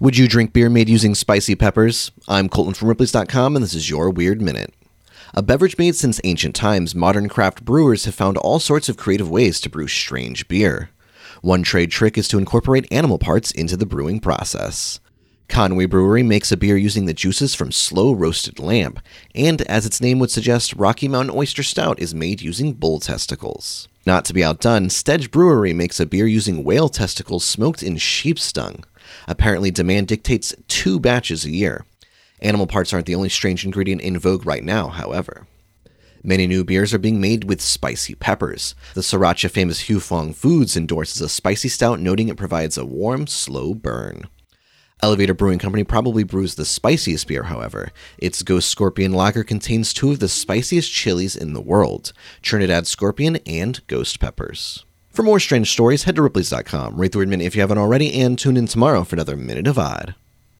Would you drink beer made using spicy peppers? I'm Colton from Ripley's.com, and this is your Weird Minute. A beverage made since ancient times, modern craft brewers have found all sorts of creative ways to brew strange beer. One trade trick is to incorporate animal parts into the brewing process. Conway Brewery makes a beer using the juices from slow roasted lamb, and as its name would suggest, Rocky Mountain Oyster Stout is made using bull testicles. Not to be outdone, Stedji Brewery makes a beer using whale testicles smoked in sheep's dung. Apparently, demand dictates two batches a year. Animal parts aren't the only strange ingredient in vogue right now, however. Many new beers are being made with spicy peppers. The Sriracha famous Huy Fong Foods endorses a spicy stout, noting it provides a warm, slow burn. Elevator Brewing Company probably brews the spiciest beer, however. Its Ghost Scorpion Lager contains two of the spiciest chilies in the world Trinidad Scorpion and Ghost Peppers. For more strange stories, head to Ripley's.com, rate the Weird Minute if you haven't already, and tune in tomorrow for another Minute of Odd.